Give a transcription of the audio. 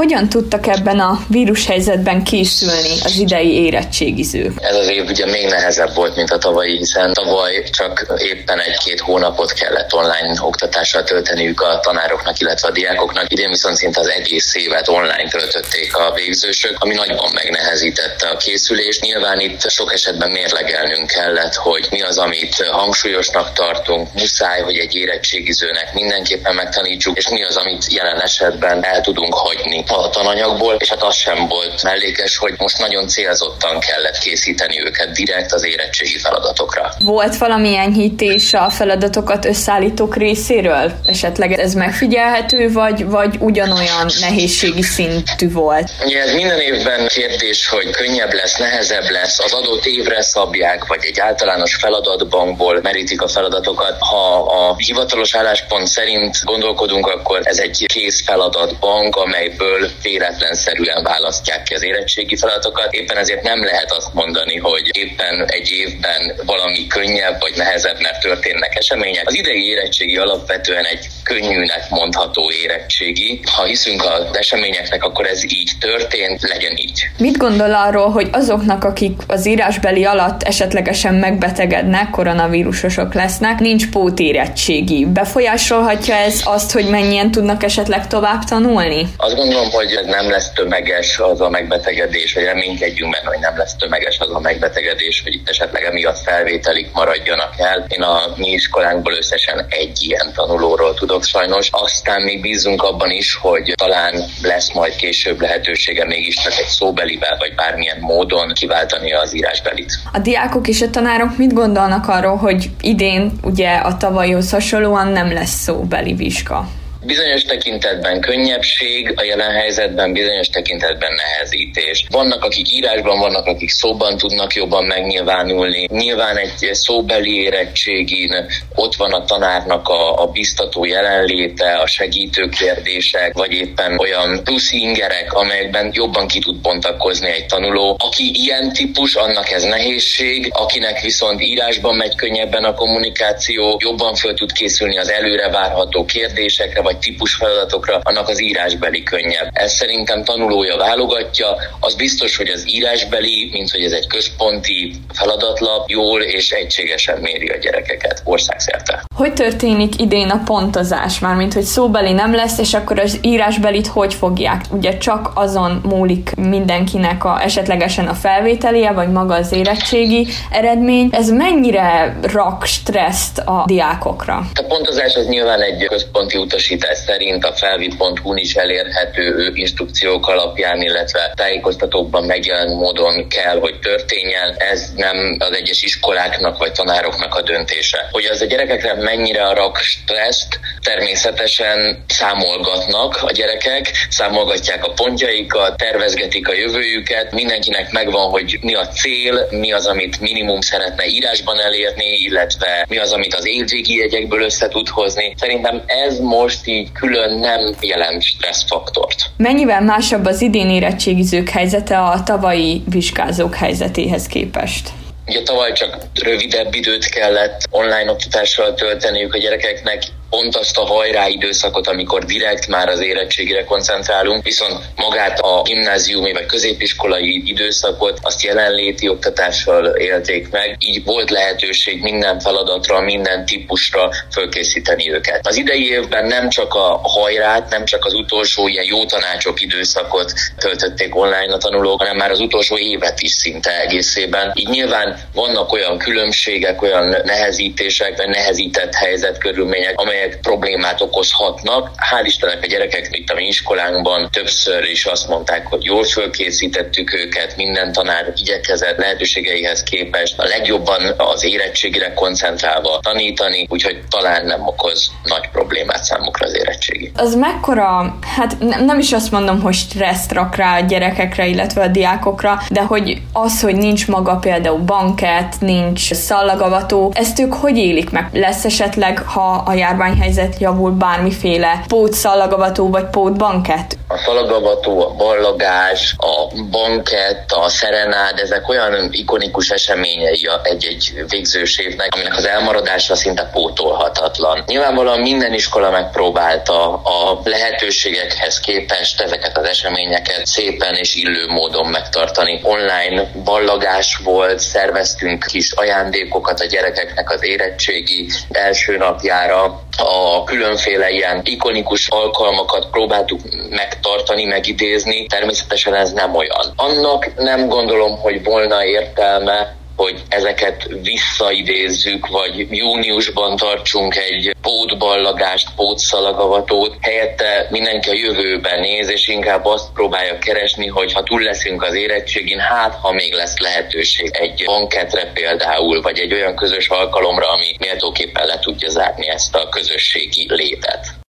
Hogyan tudtak ebben a vírushelyzetben készülni az idei érettségizők? Ez az év ugye még nehezebb volt, mint a tavalyi, hiszen tavaly csak éppen egy-két hónapot kellett online oktatással tölteniük a tanároknak, illetve a diákoknak. Idén viszont szinte az egész évet online töltötték a végzősök, ami nagyban megnehezítette a készülést. Nyilván itt sok esetben mérlegelnünk kellett, hogy mi az, amit hangsúlyosnak tartunk, muszáj, hogy egy érettségizőnek mindenképpen megtanítsuk, és mi az, amit jelen esetben el tudunk hagyni a tananyagból, és hát az sem volt mellékes, hogy most nagyon célzottan kellett készíteni őket direkt az érettségi feladatokra. Volt valamilyen hités a feladatokat összeállítók részéről? Esetleg ez megfigyelhető, vagy, vagy ugyanolyan nehézségi szintű volt? Ugye ez minden évben kérdés, hogy könnyebb lesz, nehezebb lesz, az adott évre szabják, vagy egy általános feladatbankból merítik a feladatokat. Ha a hivatalos álláspont szerint gondolkodunk, akkor ez egy kész feladatbank, amelyből véletlenszerűen választják ki az érettségi feladatokat. Éppen ezért nem lehet azt mondani, hogy éppen egy évben valami könnyebb vagy nehezebb, mert történnek események. Az idei érettségi alapvetően egy könnyűnek mondható érettségi. Ha hiszünk az eseményeknek, akkor ez így történt, legyen így. Mit gondol arról, hogy azoknak, akik az írásbeli alatt esetlegesen megbetegednek, koronavírusosok lesznek, nincs pótérettségi. Befolyásolhatja ez azt, hogy mennyien tudnak esetleg tovább tanulni? Azt gondolom, hogy nem lesz tömeges az a megbetegedés, vagy reménykedjünk benne, hogy nem lesz tömeges az a megbetegedés, hogy itt esetleg emiatt felvételik maradjanak el. Én a mi iskolánkból összesen egy ilyen tanulóról tudok sajnos. Aztán még bízunk abban is, hogy talán lesz majd később lehetősége mégis csak egy szóbelivel, vagy bármilyen módon kiváltani az írásbelit. A diákok és a tanárok mit gondolnak arról, hogy idén ugye a tavalyhoz hasonlóan nem lesz szóbeli vizsga? Bizonyos tekintetben könnyebbség, a jelen helyzetben bizonyos tekintetben nehezítés. Vannak, akik írásban, vannak, akik szóban tudnak jobban megnyilvánulni. Nyilván egy szóbeli érettségin ott van a tanárnak a, a biztató jelenléte, a segítő kérdések, vagy éppen olyan plusz ingerek, amelyekben jobban ki tud bontakozni egy tanuló. Aki ilyen típus, annak ez nehézség, akinek viszont írásban megy könnyebben a kommunikáció, jobban föl tud készülni az előre várható kérdésekre, vagy típus feladatokra, annak az írásbeli könnyebb. Ez szerintem tanulója válogatja, az biztos, hogy az írásbeli, mint hogy ez egy központi feladatlap, jól és egységesen méri a gyerekeket országszerte. Hogy történik idén a pontozás? Mármint, hogy szóbeli nem lesz, és akkor az írásbelit hogy fogják? Ugye csak azon múlik mindenkinek a, esetlegesen a felvételie, vagy maga az érettségi eredmény. Ez mennyire rak stresszt a diákokra? A pontozás az nyilván egy központi utasítás utasítás szerint a felvi.hu-n is elérhető instrukciók alapján, illetve tájékoztatókban megjelent módon kell, hogy történjen. Ez nem az egyes iskoláknak vagy tanároknak a döntése. Hogy az a gyerekekre mennyire rak stresszt, természetesen számolgatnak a gyerekek, számolgatják a pontjaikat, tervezgetik a jövőjüket, mindenkinek megvan, hogy mi a cél, mi az, amit minimum szeretne írásban elérni, illetve mi az, amit az évvégi jegyekből össze tud hozni. Szerintem ez most így külön nem jelent stresszfaktort. Mennyivel másabb az idén érettségizők helyzete a tavalyi vizsgázók helyzetéhez képest? Ugye tavaly csak rövidebb időt kellett online oktatással tölteniük a gyerekeknek, pont azt a hajrá időszakot, amikor direkt már az érettségére koncentrálunk, viszont magát a gimnáziumi vagy középiskolai időszakot azt jelenléti oktatással élték meg, így volt lehetőség minden feladatra, minden típusra fölkészíteni őket. Az idei évben nem csak a hajrát, nem csak az utolsó ilyen jó tanácsok időszakot töltötték online a tanulók, hanem már az utolsó évet is szinte egészében. Így nyilván vannak olyan különbségek, olyan nehezítések, vagy nehezített helyzetkörülmények, amelyek amelyek problémát okozhatnak. Hál' Istennek a gyerekek itt a mi iskolánkban többször is azt mondták, hogy jól fölkészítettük őket, minden tanár igyekezett lehetőségeihez képest a legjobban az érettségre koncentrálva tanítani, úgyhogy talán nem okoz nagy problémát számukra az érettségi. Az mekkora, hát nem is azt mondom, hogy stresszt rak rá a gyerekekre, illetve a diákokra, de hogy az, hogy nincs maga például banket, nincs szallagavató, ezt ők hogy élik meg? Lesz esetleg, ha a járvány járványhelyzet javul bármiféle pótszallagavató vagy pótbankett? A szalagavató, a ballagás, a bankett, a szerenád, ezek olyan ikonikus eseményei egy-egy végzős évnek, aminek az elmaradása szinte pótolhatatlan. Nyilvánvalóan minden iskola megpróbálta a lehetőségekhez képest ezeket az eseményeket szépen és illő módon megtartani. Online ballagás volt, szerveztünk kis ajándékokat a gyerekeknek az érettségi első napjára, a különféle ilyen ikonikus alkalmakat próbáltuk megtartani, megidézni. Természetesen ez nem olyan. Annak nem gondolom, hogy volna értelme, hogy ezeket visszaidézzük, vagy júniusban tartsunk egy pótballagást, pótszalagavatót, helyette mindenki a jövőben néz, és inkább azt próbálja keresni, hogy ha túl leszünk az érettségin, hát ha még lesz lehetőség egy banketre például, vagy egy olyan közös alkalomra, ami méltóképpen le tudja zárni ezt a közösségi létet.